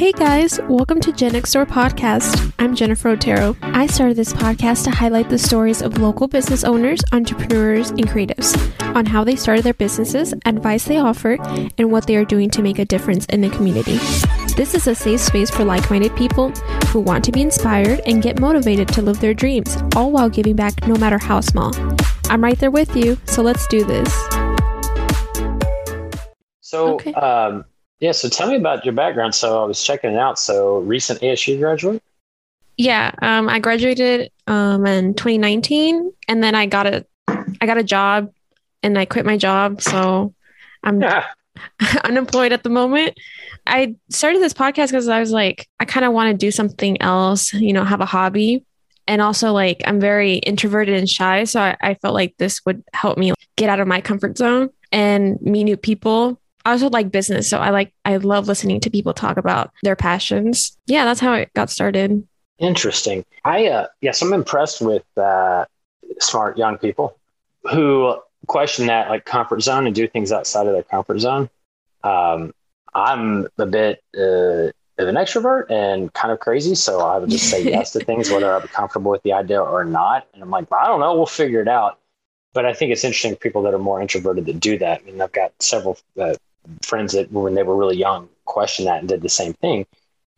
Hey guys, welcome to Gen Next Door Podcast. I'm Jennifer Otero. I started this podcast to highlight the stories of local business owners, entrepreneurs, and creatives on how they started their businesses, advice they offer, and what they are doing to make a difference in the community. This is a safe space for like minded people who want to be inspired and get motivated to live their dreams, all while giving back no matter how small. I'm right there with you, so let's do this. So, Okay. um, yeah, so tell me about your background. So I was checking it out. So recent ASU graduate? Yeah, um, I graduated um, in 2019, and then I got a I got a job, and I quit my job, so I'm Yeah. unemployed at the moment. I started this podcast because I was like, I kind of want to do something else, you know, have a hobby. And also, like, I'm very introverted and shy. So I, I felt like this would help me get out of my comfort zone and meet new people. I also like business. So I like, I love listening to people talk about their passions. Yeah, that's how it got started. Interesting. I, uh, yes, I'm impressed with uh, smart young people who question that like comfort zone and do things outside of their comfort zone. Um, I'm a bit uh, of an extrovert and kind of crazy. So I would just say yes to things, whether I'm comfortable with the idea or not. And I'm like, I don't know, we'll figure it out. But I think it's interesting people that are more introverted that do that. I mean, I've got several uh, friends that when they were really young questioned that and did the same thing.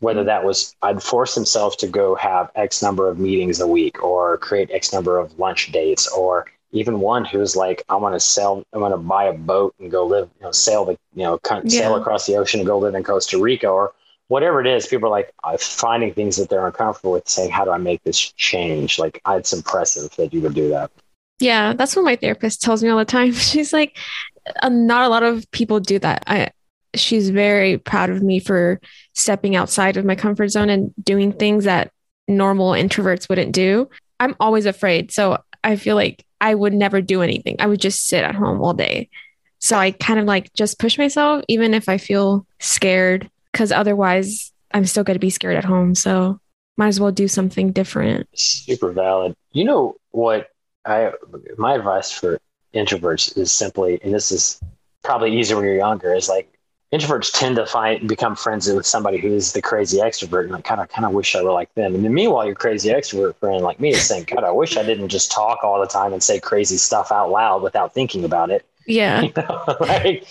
Whether that was I'd force himself to go have X number of meetings a week or create X number of lunch dates or even one who's like, I want to sell, I want to buy a boat and go live, you know, sail the, you know, con- sail across the ocean and go live in Costa Rica or whatever it is. People are like finding things that they're uncomfortable with, saying, "How do I make this change?" Like, it's impressive that you would do that. Yeah, that's what my therapist tells me all the time. She's like, Uh, not a lot of people do that. I, she's very proud of me for stepping outside of my comfort zone and doing things that normal introverts wouldn't do. I'm always afraid. So I feel like I would never do anything. I would just sit at home all day. So I kind of like just push myself, even if I feel scared, because otherwise I'm still going to be scared at home. So might as well do something different. Super valid. You know what? I my advice for introverts is simply, and this is probably easier when you're younger, is like introverts tend to find become friends with somebody who's the crazy extrovert, and like, kind of kind of wish I were like them. And then meanwhile, your crazy extrovert friend like me is saying, God, I wish I didn't just talk all the time and say crazy stuff out loud without thinking about it. Yeah. You know, like,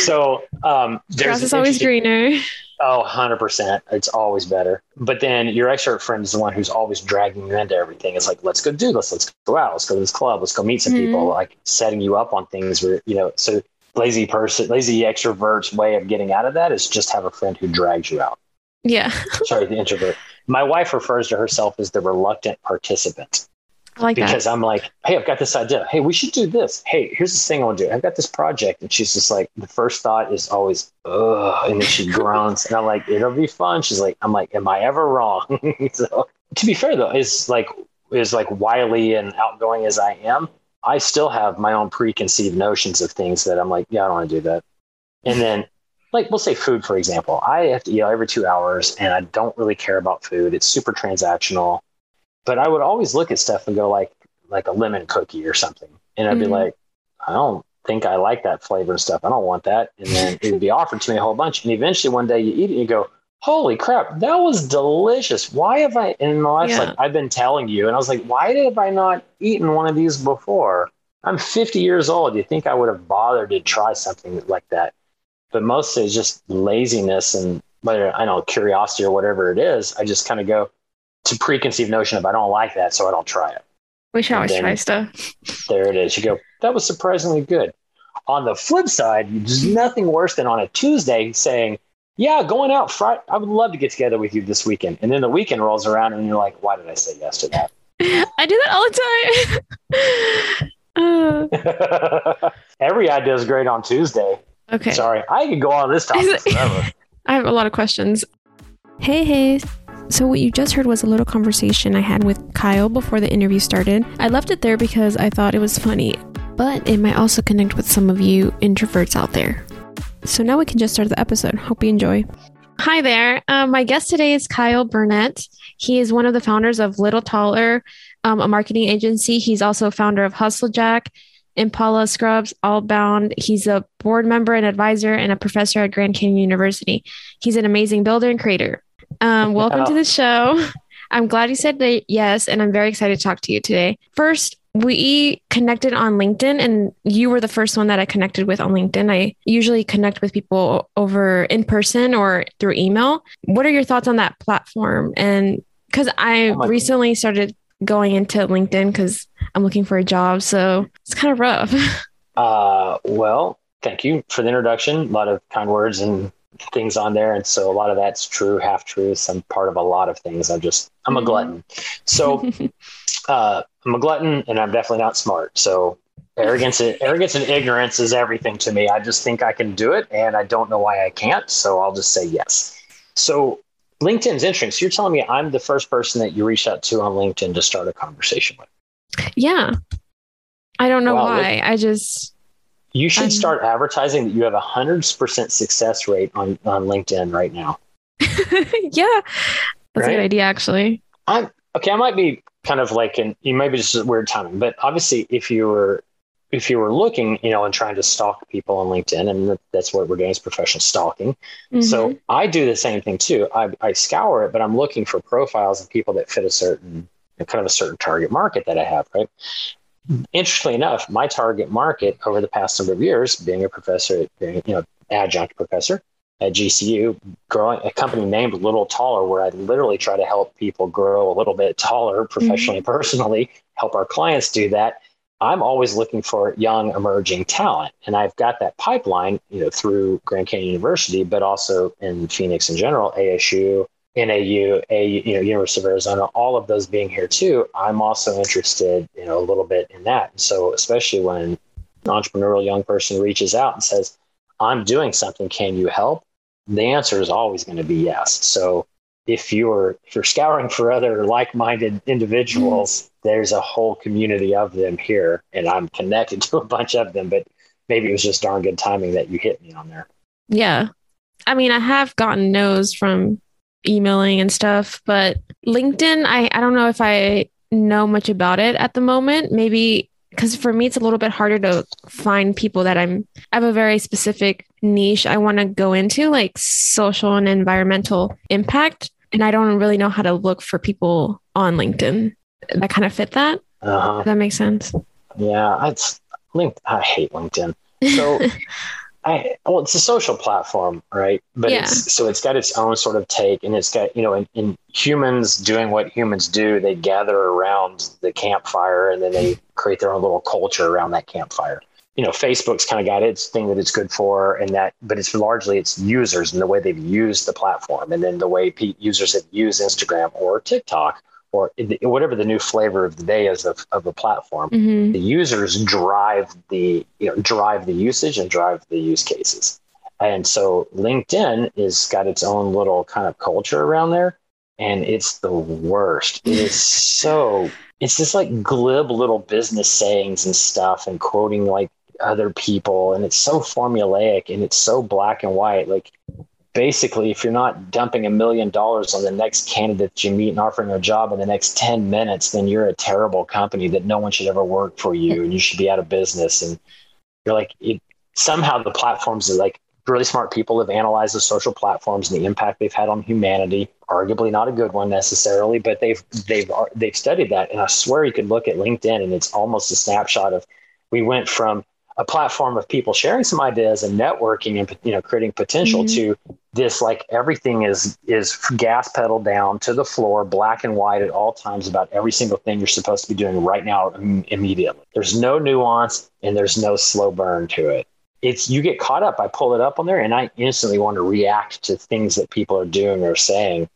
so um, there's Grass is always greener. Oh, 100%. It's always better. But then your extrovert friend is the one who's always dragging you into everything. It's like, let's go do this. Let's go out. Let's go to this club. Let's go meet some Mhm. people, like setting you up on things where, you know, so lazy person, lazy extrovert's way of getting out of that is just have a friend who drags you out. Yeah. Sorry, the introvert. My wife refers to herself as the reluctant participant I like that. because I'm like, hey, I've got this idea. Hey, we should do this. Hey, here's this thing I want to do. I've got this project. And she's just like, the first thought is always, ugh. And then she groans. and I'm like, it'll be fun. She's like, I'm like, am I ever wrong? so to be fair though, is like, is like wily and outgoing as I am, I still have my own preconceived notions of things that I'm like, yeah, I don't want to do that. And then like we'll say food for example i have to eat every two hours and i don't really care about food it's super transactional but i would always look at stuff and go like like a lemon cookie or something. And i'd be Mhm. like i don't think i like that flavor and stuff. I don't want that. And then it would be offered to me a whole bunch. And eventually one day you eat it and you go holy crap that was delicious. Why have i and my wife's Yeah. like i've been telling you and i was like why have i not eaten one of these before? I'm 50 years old. You think i would have bothered to try something like that? But mostly it's just laziness and whether I know curiosity or whatever it is. I just kind of go to preconceived notion of I don't like that, so I don't try it. We should always try stuff. There it is. You go, that was surprisingly good. On the flip side, there's nothing worse than on a Tuesday saying, yeah, going out Friday. I would love to get together with you this weekend. And then the weekend rolls around and you're like, why did I say yes to that? I do that all the time. Uh, Every idea is great on Tuesday. okay. Sorry, I could go on this topic forever. I have a lot of questions. Hey, hey. So, what you just heard was a little conversation I had with Kyle before the interview started. I left it there because I thought it was funny, but it might also connect with some of you introverts out there. So, now we can just start the episode. Hope you enjoy. Hi there. Um, my guest today is Kyle Burnett. He is one of the founders of Little Taller, um, a marketing agency. He's also founder of Hustle Jack, Impala Scrubs, Allbound. He's a board member and advisor and a professor at Grand Canyon University. He's an amazing builder and creator. Um, welcome to the show. I'm glad you said yes, and I'm very excited to talk to you today. First, we connected on LinkedIn, and you were the first one that I connected with on LinkedIn. I usually connect with people over in person or through email. What are your thoughts on that platform? And because I oh recently started going into LinkedIn because I'm looking for a job, so it's kind of rough. uh, well, thank you for the introduction. A lot of kind words and things on there. And so a lot of that's true, half truths. I'm part of a lot of things. I'm just, I'm a mm-hmm. glutton. So uh, I'm a glutton and I'm definitely not smart. So arrogance, arrogance and ignorance is everything to me. I just think I can do it and I don't know why I can't. So I'll just say yes. So LinkedIn's interesting. So you're telling me I'm the first person that you reached out to on LinkedIn to start a conversation with. Yeah. I don't know why. I just you should um, start advertising that you have a hundred percent success rate on, on LinkedIn right now. yeah. That's right? a good idea actually. I'm okay. I might be kind of like in you might be just weird timing, but obviously if you were if you were looking, you know, and trying to stalk people on LinkedIn, and that's what we're doing is professional stalking. Mm-hmm. So I do the same thing too. I, I scour it, but I'm looking for profiles of people that fit a certain kind of a certain target market that I have, right? Interestingly enough, my target market over the past number of years, being a professor, being you know adjunct professor at GCU, growing a company named Little Taller, where I literally try to help people grow a little bit taller professionally, mm-hmm. personally, help our clients do that. I'm always looking for young emerging talent, and I've got that pipeline, you know, through Grand Canyon University, but also in Phoenix in general, ASU, NAU, a you know University of Arizona, all of those being here too. I'm also interested, you know, a little bit in that. So especially when an entrepreneurial young person reaches out and says, "I'm doing something. Can you help?" The answer is always going to be yes. So if you're if you're scouring for other like-minded individuals, mm-hmm. there's a whole community of them here, and I'm connected to a bunch of them. But maybe it was just darn good timing that you hit me on there. Yeah, I mean, I have gotten no's from emailing and stuff. But LinkedIn, I, I don't know if I know much about it at the moment. Maybe because for me, it's a little bit harder to find people that I'm, I have a very specific niche I want to go into, like social and environmental impact. And I don't really know how to look for people on LinkedIn that kind of fit that. Uh-huh. That makes sense? Yeah, it's linked. I hate LinkedIn. So I well, it's a social platform, right? But yeah. it's so it's got its own sort of take, and it's got you know, in, in, humans doing what humans do, they gather around the campfire, and then they create their own little culture around that campfire. You know, Facebook's kind of got its thing that it's good for, and that, but it's largely its users and the way they've used the platform, and then the way users have used Instagram or TikTok or whatever the new flavor of the day is of, of the platform, mm-hmm. the users drive the you know drive the usage and drive the use cases. And so LinkedIn is got its own little kind of culture around there, and it's the worst. It is so it's just like glib little business sayings and stuff and quoting like other people and it's so formulaic and it's so black and white like basically, if you're not dumping a million dollars on the next candidate you meet and offering a job in the next 10 minutes, then you're a terrible company that no one should ever work for you and you should be out of business. And you're like, it, somehow the platforms are like really smart people have analyzed the social platforms and the impact they've had on humanity. Arguably not a good one necessarily, but they've they've they've studied that. And I swear you could look at LinkedIn and it's almost a snapshot of we went from a platform of people sharing some ideas and networking and you know creating potential mm-hmm. to this like everything is is gas pedal down to the floor black and white at all times about every single thing you're supposed to be doing right now immediately. There's no nuance and there's no slow burn to it. It's you get caught up. I pull it up on there and i instantly want to react to things that people are doing or saying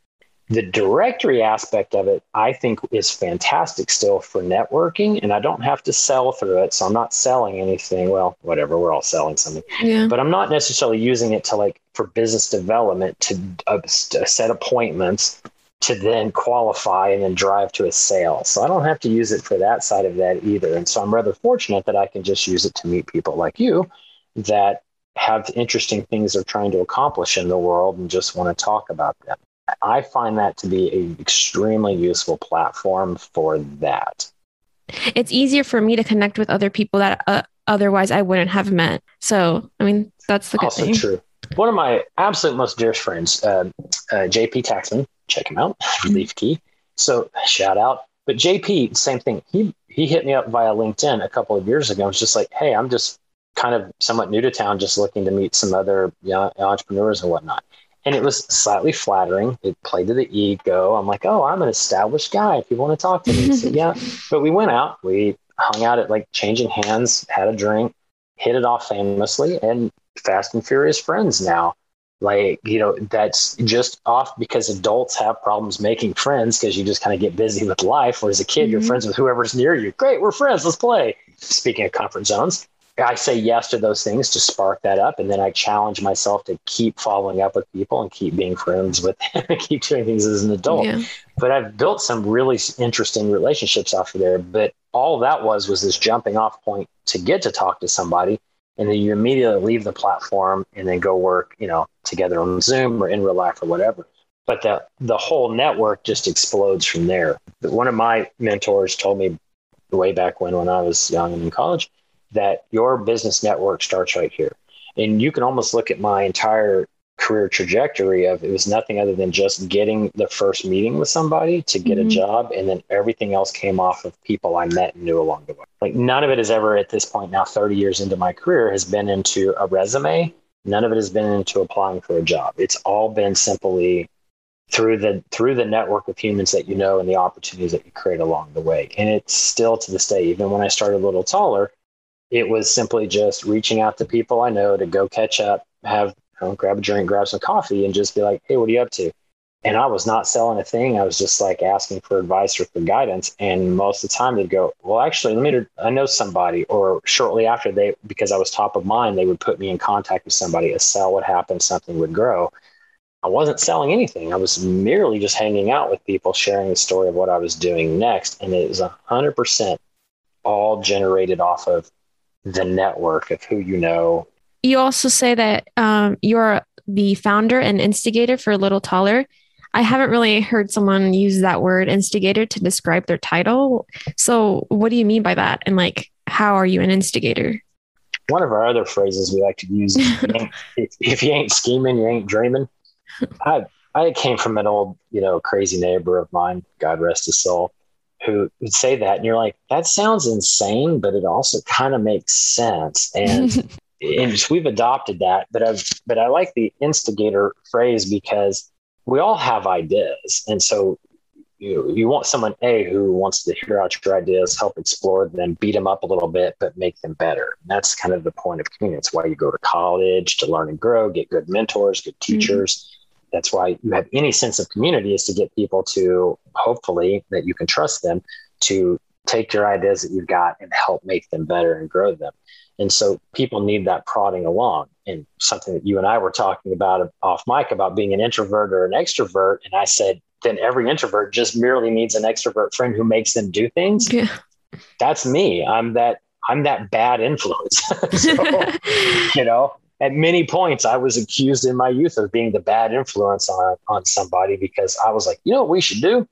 the directory aspect of it, I think, is fantastic still for networking, and I don't have to sell through it. So I'm not selling anything. Well, whatever, we're all selling something, yeah. but I'm not necessarily using it to like for business development to, uh, to set appointments to then qualify and then drive to a sale. So I don't have to use it for that side of that either. And so I'm rather fortunate that I can just use it to meet people like you that have interesting things they're trying to accomplish in the world and just want to talk about them. I find that to be an extremely useful platform for that. It's easier for me to connect with other people that uh, otherwise I wouldn't have met. So, I mean, that's the good also thing. true. One of my absolute most dearest friends, uh, uh, JP Taxman, check him out, Relief Key. So shout out. But JP, same thing. He he hit me up via LinkedIn a couple of years ago. It was just like, hey, I'm just kind of somewhat new to town, just looking to meet some other entrepreneurs and whatnot. And it was slightly flattering. It played to the ego. I'm like, oh, I'm an established guy. If you want to talk to me, so, yeah. But we went out. We hung out at like changing hands, had a drink, hit it off famously, and fast and furious friends now. Like, you know, that's just off because adults have problems making friends because you just kind of get busy with life. Whereas a kid, mm-hmm. you're friends with whoever's near you. Great, we're friends. Let's play. Speaking of comfort zones, I say yes to those things to spark that up. And then I challenge myself to keep following up with people and keep being friends with them and keep doing things as an adult. Yeah. But I've built some really interesting relationships off of there. But all that was was this jumping off point to get to talk to somebody. And then you immediately leave the platform and then go work, you know, together on Zoom or in real life or whatever. But the the whole network just explodes from there. One of my mentors told me way back when when I was young and in college that your business network starts right here. And you can almost look at my entire career trajectory of it was nothing other than just getting the first meeting with somebody to get mm-hmm. a job and then everything else came off of people I met and knew along the way. Like none of it has ever at this point now 30 years into my career has been into a resume. None of it has been into applying for a job. It's all been simply through the through the network of humans that you know and the opportunities that you create along the way. And it's still to this day, even when I started a little taller, it was simply just reaching out to people I know to go catch up, have you know, grab a drink, grab some coffee, and just be like, "Hey, what are you up to?" And I was not selling a thing. I was just like asking for advice or for guidance. And most of the time, they'd go, "Well, actually, let me. I know somebody." Or shortly after, they because I was top of mind, they would put me in contact with somebody. A sell would happen, something would grow. I wasn't selling anything. I was merely just hanging out with people, sharing the story of what I was doing next, and it was a hundred percent all generated off of the network of who you know. You also say that um, you're the founder and instigator for Little Taller. I haven't really heard someone use that word instigator to describe their title. So, what do you mean by that? And like, how are you an instigator? One of our other phrases we like to use if, if you ain't scheming, you ain't dreaming. I I came from an old, you know, crazy neighbor of mine, God rest his soul, who would say that and you're like that sounds insane but it also kind of makes sense. And and we've adopted that but i've but i like the instigator phrase because we all have ideas and so you you want someone a who wants to hear out your ideas help explore them beat them up a little bit but make them better. And that's kind of the point of community. It's why you go to college to learn and grow get good mentors good mm-hmm. teachers that's why you have any sense of community is to get people to hopefully that you can trust them to take your ideas that you've got and help make them better and grow them. And so people need that prodding along. And something that you and I were talking about off mic about being an introvert or an extrovert. And I said, then every introvert just merely needs an extrovert friend who makes them do things. Yeah. That's me. I'm that I'm that bad influence. so, you know, at many points I was accused in my youth of being the bad influence on on somebody because I was like, you know what we should do?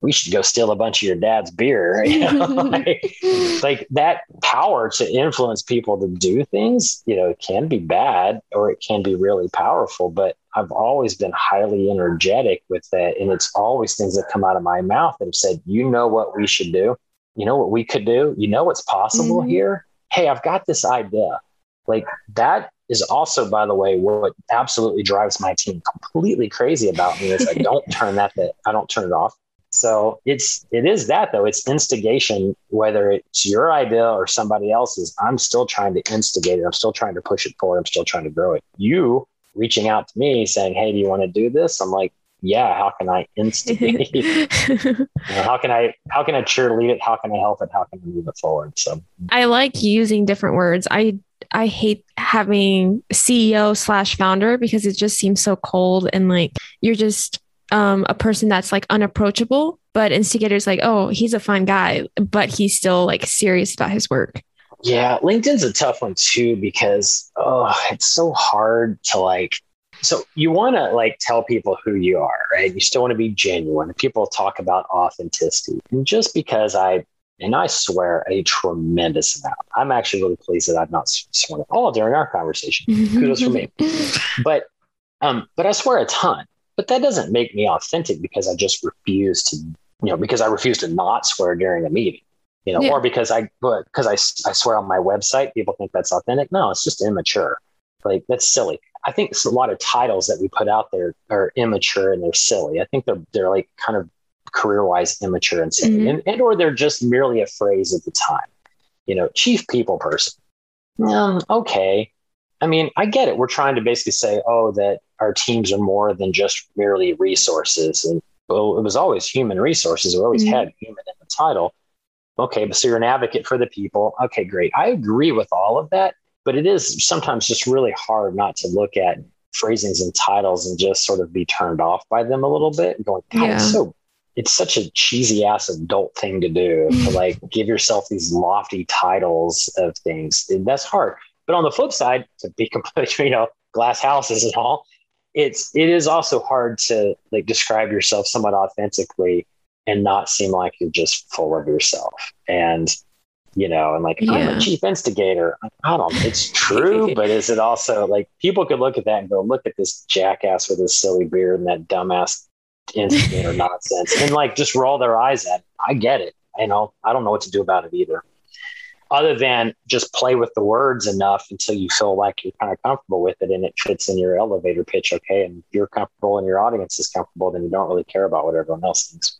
We should go steal a bunch of your dad's beer. You know? like, like, that power to influence people to do things, you know, it can be bad or it can be really powerful. But I've always been highly energetic with that. And it's always things that come out of my mouth that have said, you know what we should do? You know what we could do? You know what's possible mm-hmm. here? Hey, I've got this idea. Like that is also, by the way, what absolutely drives my team completely crazy about me is I don't turn that, that I don't turn it off. So it's it is that though. It's instigation, whether it's your idea or somebody else's. I'm still trying to instigate it. I'm still trying to push it forward. I'm still trying to grow it. You reaching out to me saying, Hey, do you want to do this? I'm like, yeah, how can I instigate? you know, how can I how can I cheerlead it? How can I help it? How can I move it forward? So I like using different words. I I hate having CEO slash founder because it just seems so cold and like you're just um, a person that's like unapproachable. But instigator's like, oh, he's a fun guy, but he's still like serious about his work. Yeah, LinkedIn's a tough one too because oh, it's so hard to like. So you want to like tell people who you are, right? You still want to be genuine. People talk about authenticity, and just because I and I swear a tremendous amount. I'm actually really pleased that I've not sworn at all during our conversation. Kudos for me. But um, but I swear a ton. But that doesn't make me authentic because I just refuse to, you know, because I refuse to not swear during a meeting, you know, yeah. or because I because I, I swear on my website, people think that's authentic. No, it's just immature. Like that's silly. I think a lot of titles that we put out there are immature and they're silly. I think they're they're like kind of career wise immature and silly, mm-hmm. and, and or they're just merely a phrase at the time. You know, chief people person. Um, okay. I mean, I get it. We're trying to basically say, oh, that our teams are more than just merely resources. And well, it was always human resources. We always mm-hmm. had human in the title. Okay, but so you're an advocate for the people. Okay, great. I agree with all of that, but it is sometimes just really hard not to look at phrasings and titles and just sort of be turned off by them a little bit, and going, God, yeah. it's so it's such a cheesy ass adult thing to do to mm. like give yourself these lofty titles of things. That's hard. But on the flip side, to be completely, you know, glass houses and all, it's it is also hard to like describe yourself somewhat authentically and not seem like you're just full of yourself. And you know, and like yeah. I'm a chief instigator. I don't. It's true, but is it also like people could look at that and go, look at this jackass with his silly beard and that dumbass instigator nonsense, and like just roll their eyes at. It. I get it. You know, I don't know what to do about it either. Other than just play with the words enough until you feel like you're kind of comfortable with it and it fits in your elevator pitch okay? And if you're comfortable and your audience is comfortable then you don't really care about what everyone else thinks.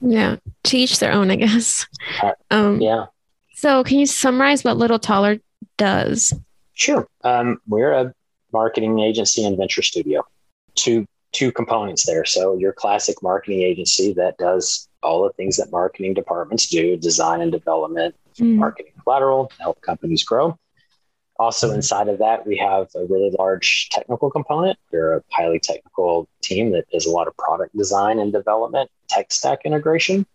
Yeah. Teach their own i guess. Uh, um, yeah. so can you summarize what little taller does? Sure. Um, we're a marketing agency and venture studio. Two two components there. So your classic marketing agency that does all the things that marketing departments do design and development mm. marketing collateral help companies grow. Also mm-hmm. inside of that we have a really large technical component. We're a highly technical team that does a lot of product design and development tech stack integration.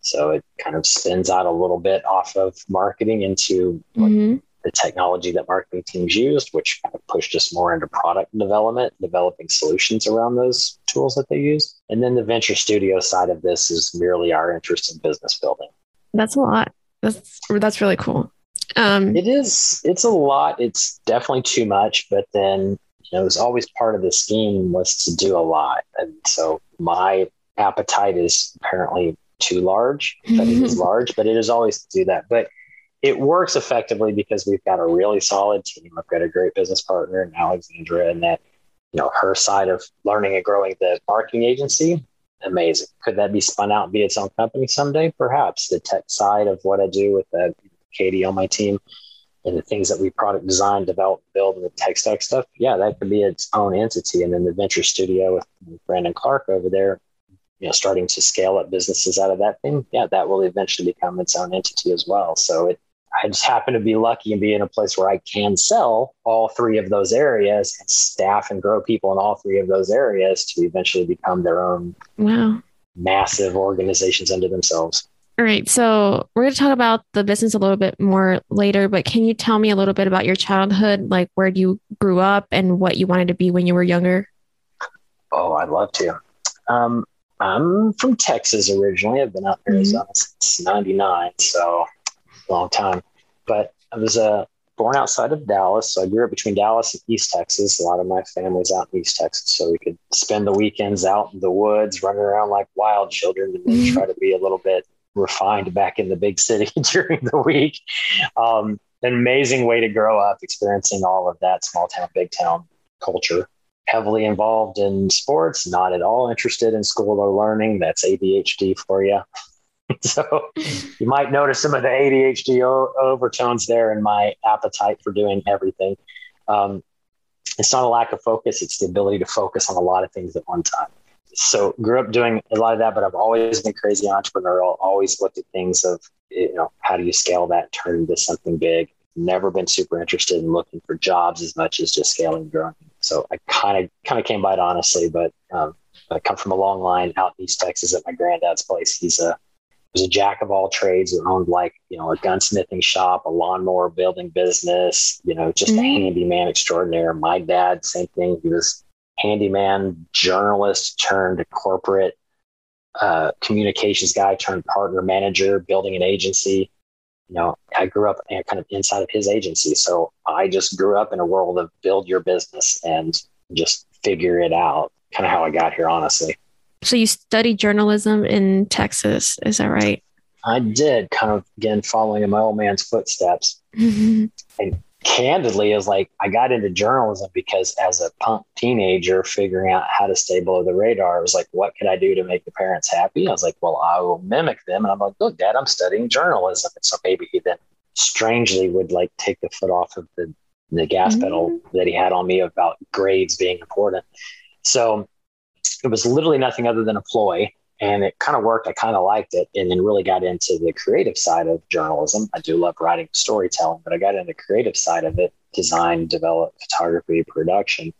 So it kind of spins out a little bit off of marketing into mm-hmm the technology that marketing teams used, which kind of pushed us more into product development, developing solutions around those tools that they use. And then the venture studio side of this is merely our interest in business building. That's a lot. That's that's really cool. Um, it is. It's a lot. It's definitely too much. But then you know, it was always part of the scheme was to do a lot, and so my appetite is apparently too large. But it is large. But it is always to do that. But it works effectively because we've got a really solid team. I've got a great business partner in Alexandra, and that you know her side of learning and growing the marketing agency, amazing. Could that be spun out and be its own company someday? Perhaps the tech side of what I do with uh, Katie on my team and the things that we product design, develop, build, and the tech stack stuff. Yeah, that could be its own entity. And then the venture studio with Brandon Clark over there, you know, starting to scale up businesses out of that thing. Yeah, that will eventually become its own entity as well. So it I just happen to be lucky and be in a place where I can sell all three of those areas and staff and grow people in all three of those areas to eventually become their own wow massive organizations unto themselves. All right. So we're going to talk about the business a little bit more later, but can you tell me a little bit about your childhood, like where you grew up and what you wanted to be when you were younger? Oh, I'd love to. Um, I'm from Texas originally. I've been out Arizona mm-hmm. since 99. So long time. But I was uh, born outside of Dallas. So I grew up between Dallas and East Texas. A lot of my family's out in East Texas. So we could spend the weekends out in the woods, running around like wild children and then mm-hmm. try to be a little bit refined back in the big city during the week. Um, an amazing way to grow up, experiencing all of that small town, big town culture. Heavily involved in sports, not at all interested in school or learning. That's ADHD for you. so you might notice some of the ADHD o- overtones there in my appetite for doing everything. Um, it's not a lack of focus; it's the ability to focus on a lot of things at one time. So grew up doing a lot of that, but I've always been crazy entrepreneurial. Always looked at things of you know how do you scale that, turn into something big. Never been super interested in looking for jobs as much as just scaling and growing. So I kind of kind of came by it honestly, but um, I come from a long line out in East Texas at my granddad's place. He's a was a jack of all trades who owned like, you know, a gunsmithing shop, a lawnmower building business, you know, just mm-hmm. a handyman extraordinaire. My dad, same thing. He was handyman, journalist turned corporate uh, communications guy turned partner manager, building an agency. You know, I grew up kind of inside of his agency. So I just grew up in a world of build your business and just figure it out. Kind of how I got here, honestly. So you studied journalism in Texas, is that right? I did, kind of again following in my old man's footsteps. and candidly is like I got into journalism because as a punk teenager figuring out how to stay below the radar, I was like, what could I do to make the parents happy? I was like, well, I will mimic them. And I'm like, look, dad, I'm studying journalism. And so maybe he then strangely would like take the foot off of the, the gas mm-hmm. pedal that he had on me about grades being important. So it was literally nothing other than a ploy and it kind of worked. I kind of liked it, and then really got into the creative side of journalism. I do love writing, storytelling, but I got into the creative side of it: design, develop, photography, production,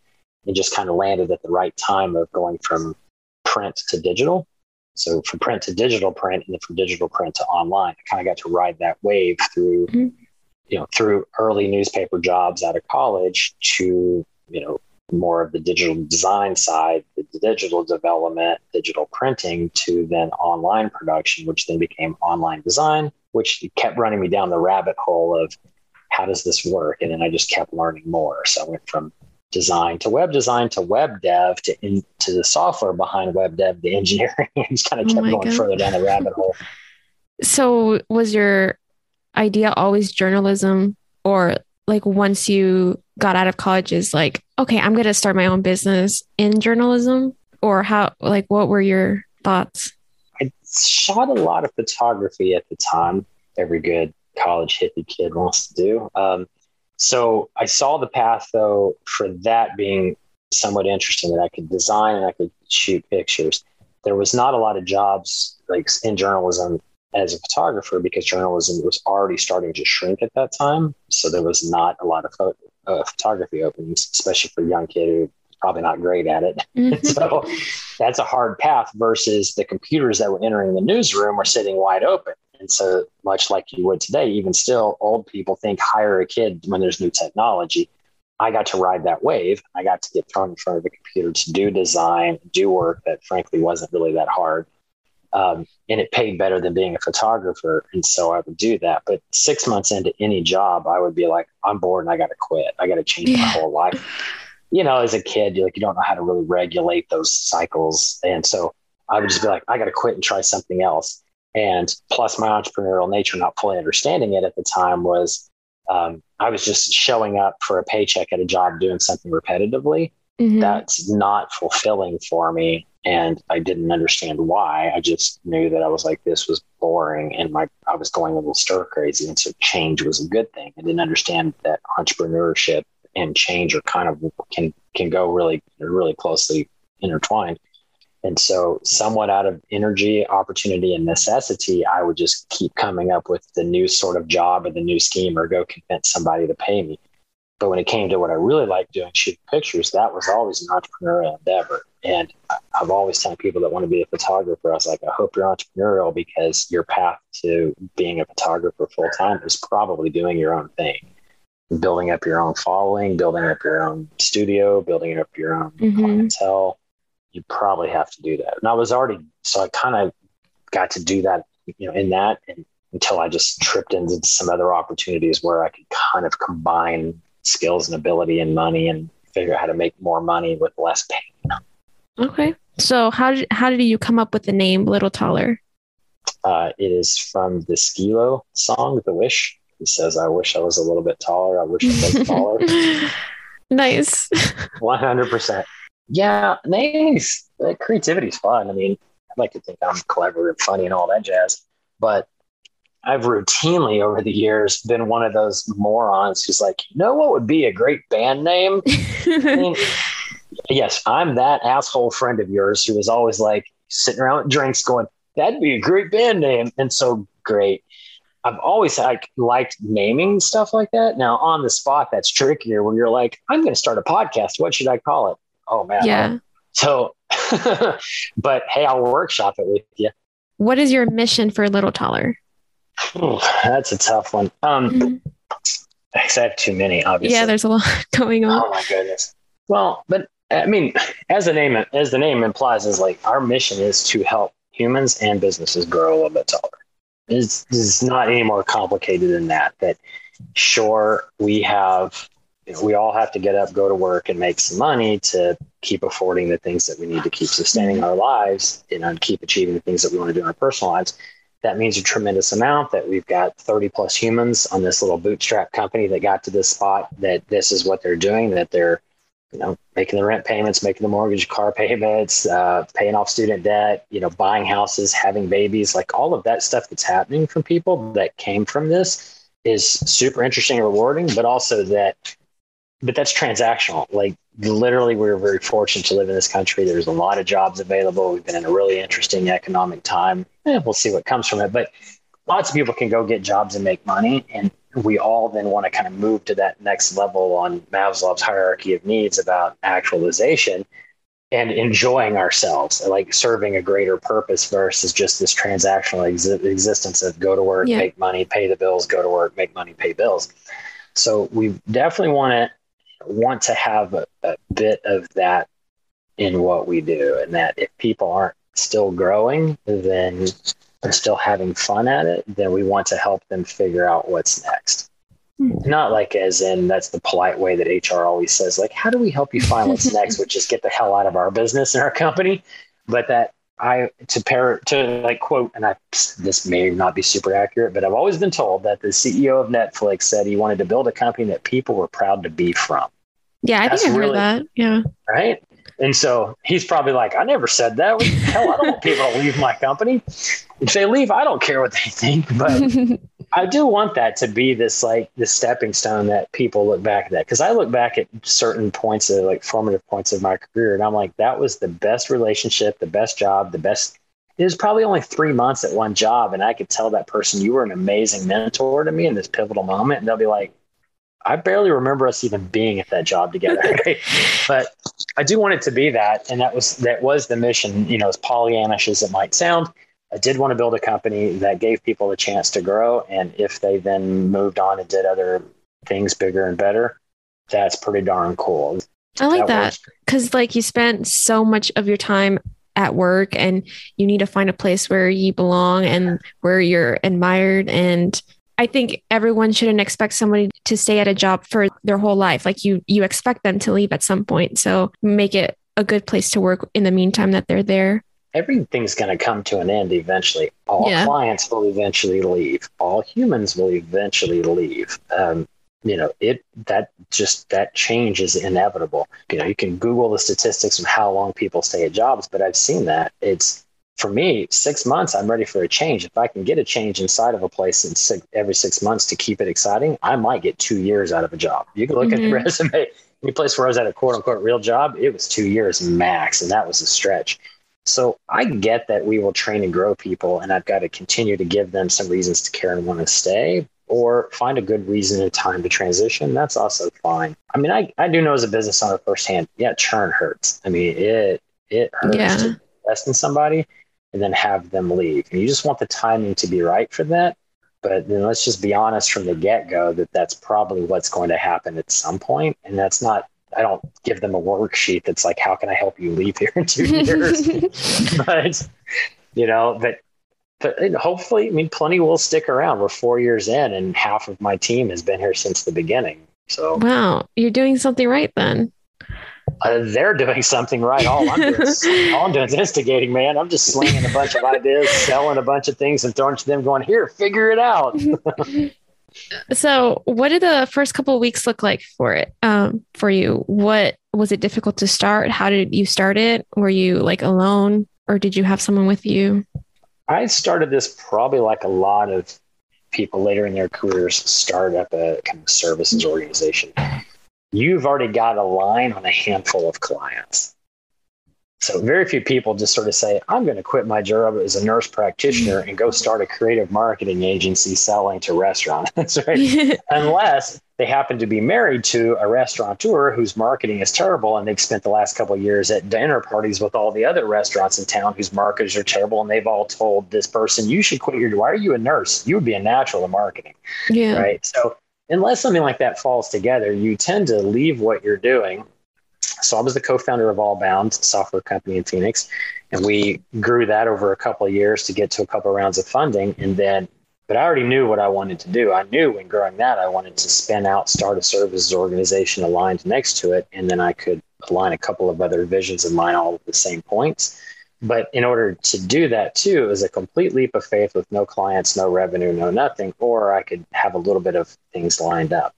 and just kind of landed at the right time of going from print to digital. So from print to digital print, and then from digital print to online, I kind of got to ride that wave through, mm-hmm. you know, through early newspaper jobs out of college to you know more of the digital design side, the digital development, digital printing to then online production, which then became online design, which kept running me down the rabbit hole of how does this work? And then I just kept learning more. So I went from design to web design to web dev to into the software behind web dev, the engineering, and just kind of oh kept oh going God. further down the rabbit hole. So was your idea always journalism or like once you got out of college is like okay i'm going to start my own business in journalism? Or how like what were your thoughts? I shot a lot of photography at the time every good college hippie kid wants to do. Um, so i saw the path though for that being somewhat interesting that i could design and i could shoot pictures. There was not a lot of jobs like in journalism as a photographer because journalism was already starting to shrink at that time. So there was not a lot of pho- uh, photography openings, especially for a young kid who probably not great at it. Mm-hmm. so that's a hard path versus the computers that were entering the newsroom were sitting wide open. And so much like you would today, even still, old people think hire a kid when there's new technology. I got to ride that wave. I got to get thrown in front of a computer to do design, do work that frankly wasn't really that hard um, and it paid better than being a photographer. And so I would do that. But six months into any job, I would be like, I'm bored and I got to quit. I got to change yeah. my whole life. You know, as a kid, you're like, you don't know how to really regulate those cycles. And so I would just be like, I got to quit and try something else. And plus, my entrepreneurial nature, not fully understanding it at the time, was um, I was just showing up for a paycheck at a job doing something repetitively. Mm-hmm. That's not fulfilling for me and I didn't understand why. I just knew that I was like, this was boring, and my I was going a little stir crazy, and so change was a good thing. I didn't understand that entrepreneurship and change are kind of can can go really really closely intertwined. And so, somewhat out of energy, opportunity, and necessity, I would just keep coming up with the new sort of job or the new scheme or go convince somebody to pay me. But when it came to what I really liked doing, shooting pictures, that was always an entrepreneurial endeavor. And I've always telling people that want to be a photographer, I was like, I hope you're entrepreneurial because your path to being a photographer full time is probably doing your own thing, building up your own following, building up your own studio, building up your own mm-hmm. clientele. You probably have to do that. And I was already, so I kind of got to do that, you know, in that and until I just tripped into some other opportunities where I could kind of combine skills and ability and money and figure out how to make more money with less pain. Okay. So how did how did you come up with the name Little Taller? Uh, it is from the Skee-Lo song, The Wish. He says, I wish I was a little bit taller. I wish I was taller. nice. 100%. Yeah, nice. uh, creativity is fun. I mean, I like to think I'm clever and funny and all that jazz, but I've routinely over the years been one of those morons who's like, you know what would be a great band name? I mean, yes, I'm that asshole friend of yours who was always like sitting around with drinks going, that'd be a great band name. And so great. I've always like liked naming stuff like that. Now on the spot, that's trickier when you're like, I'm going to start a podcast. What should I call it? Oh man. Yeah. So, but hey, I'll workshop it with you. What is your mission for Little Taller? That's a tough one. Um, mm-hmm. I have too many, obviously. Yeah, there's a lot going on. Oh my goodness. Well, but I mean, as the name as the name implies, is like our mission is to help humans and businesses grow a little bit taller. It's, it's not any more complicated than that. That sure we have you know, we all have to get up, go to work, and make some money to keep affording the things that we need to keep sustaining our lives, you know, and keep achieving the things that we want to do in our personal lives. That means a tremendous amount that we've got 30 plus humans on this little bootstrap company that got to this spot that this is what they're doing, that they're, you know, making the rent payments, making the mortgage, car payments, uh, paying off student debt, you know, buying houses, having babies, like all of that stuff that's happening from people that came from this is super interesting and rewarding, but also that but that's transactional. Like literally, we are very fortunate to live in this country. There's a lot of jobs available. We've been in a really interesting economic time. Eh, we'll see what comes from it. But lots of people can go get jobs and make money. And we all then want to kind of move to that next level on Maslow's hierarchy of needs about actualization and enjoying ourselves, like serving a greater purpose versus just this transactional ex- existence of go to work, yeah. make money, pay the bills, go to work, make money, pay bills. So we definitely want to want to have a, a bit of that in what we do, and that if people aren't still growing, then and still having fun at it, then we want to help them figure out what's next. Mm-hmm. Not like as in that's the polite way that HR always says, like, how do we help you find what's next, which is get the hell out of our business and our company. But that I to pair to like quote, and I this may not be super accurate, but I've always been told that the CEO of Netflix said he wanted to build a company that people were proud to be from. Yeah, I That's think I really, heard that. Yeah. Right. And so he's probably like, I never said that. Hell, I don't want people to leave my company. If they leave, I don't care what they think. But I do want that to be this like the stepping stone that people look back at that. Cause I look back at certain points of like formative points of my career and I'm like, that was the best relationship, the best job, the best it was probably only three months at one job. And I could tell that person, you were an amazing mentor to me in this pivotal moment. And they'll be like, I barely remember us even being at that job together. but I do want it to be that, and that was that was the mission. You know, as Pollyannish as it might sound, I did want to build a company that gave people a chance to grow, and if they then moved on and did other things bigger and better, that's pretty darn cool. I like that because, like, you spent so much of your time at work, and you need to find a place where you belong and where you're admired and I think everyone shouldn't expect somebody to stay at a job for their whole life. Like you, you expect them to leave at some point. So make it a good place to work in the meantime that they're there. Everything's going to come to an end eventually. All yeah. clients will eventually leave. All humans will eventually leave. Um, you know, it that just that change is inevitable. You know, you can Google the statistics of how long people stay at jobs, but I've seen that it's for me, six months, I'm ready for a change. If I can get a change inside of a place in six, every six months to keep it exciting, I might get two years out of a job. You can look mm-hmm. at the mm-hmm. resume. Any place where I was at a quote unquote real job, it was two years max, and that was a stretch. So I get that we will train and grow people, and I've got to continue to give them some reasons to care and want to stay, or find a good reason and time to transition. That's also fine. I mean, I, I do know as a business owner firsthand, yeah, churn hurts. I mean, it it hurts yeah. to invest in somebody and then have them leave. And you just want the timing to be right for that. But then let's just be honest from the get go that that's probably what's going to happen at some. And that's not, I don't give them a worksheet that's like, how can I help you leave here in two years? but, you know, but, but hopefully, I mean, plenty will stick around. We're four years in, and half of my team has been here since the beginning. So, wow, you're doing something right then uh, they're doing something right. All I'm, doing, all I'm doing is instigating, man. I'm just slinging a bunch of ideas, selling a bunch of things, and throwing to them, going, "Here, figure it out." so, what did the first couple of weeks look like for it? Um, for you, what was it difficult to start? How did you start it? Were you like alone, or did you have someone with you? I started this probably like a lot of people later in their careers start up a kind of services organization you've already got a line on a handful of clients. So very few people just sort of say, I'm going to quit my job as a nurse practitioner and go start a creative marketing agency selling to restaurants, right? Unless they happen to be married to a restaurateur whose marketing is terrible and they've spent the last couple of years at dinner parties with all the other restaurants in town whose marketers are terrible and they've all told this person, you should quit your why are you a nurse? You would be a natural in marketing. Yeah. Right. So unless something like that falls together, you tend to leave what you're doing So I was the co-founder of Allbound software company in Phoenix, and we grew that over a couple of years to get to a couple of rounds of funding. And then, but I already knew what I wanted to do. I knew when growing that I wanted to spin out, start a services organization aligned next to it, and then I could align a couple of other visions of mine all at the same points. But in order to do that too, it was a complete leap of faith with no clients, no revenue, no nothing, or I could have a little bit of things lined up.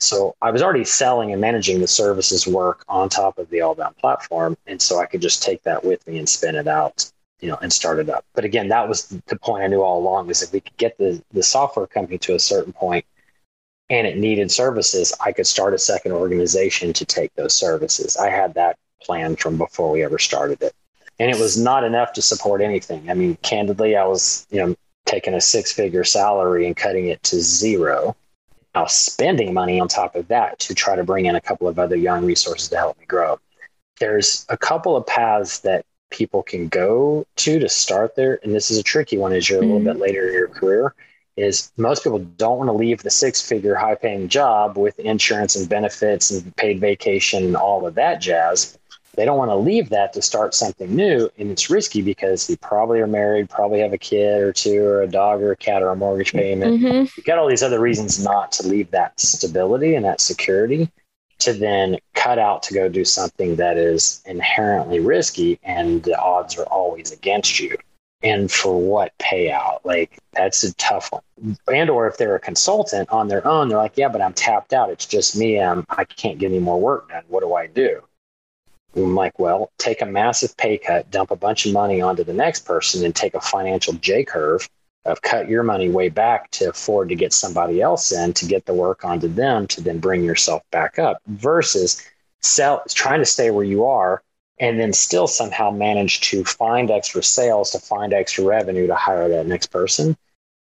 So I was already selling and managing the services work on top of the Allbound platform. And so I could just take that with me and spin it out, you know, and start it up. But again, that was the point I knew all along is if we could get the, the software company to a certain point and it needed services, I could start a second organization to take those services. I had that plan from before we ever started it. And it was not enough to support anything. I mean, candidly, I was, you know, taking a six figure salary and cutting it to zero now spending money on top of that to try to bring in a couple of other young resources to help me grow. There's a couple of paths that people can go to to start there. And this is a tricky one as you're mm-hmm. a little bit mm-hmm. later in your career is most people don't want to leave the six figure high paying job with insurance and benefits and paid vacation and all of that jazz they don't want to leave that to start something new and it's risky because you probably are married probably have a kid or two or a dog or a cat or a mortgage payment. Mm-hmm. you got all these other reasons not to leave that stability and that security to then cut out to go do something that is inherently risky and the odds are always against you. And for what payout? Like that's a tough one. And or if they're a consultant on their own they're like yeah but i'm tapped out. It's just me. Um, i can't get any more work done. What do i do I'm like, well, take a massive pay cut, dump a bunch of money onto the next person, and take a financial J curve of cut your money way back to afford to get somebody else in to get the work onto them to then bring yourself back up versus sell trying to stay where you are and then still somehow manage to find extra sales to find extra revenue to hire that next person.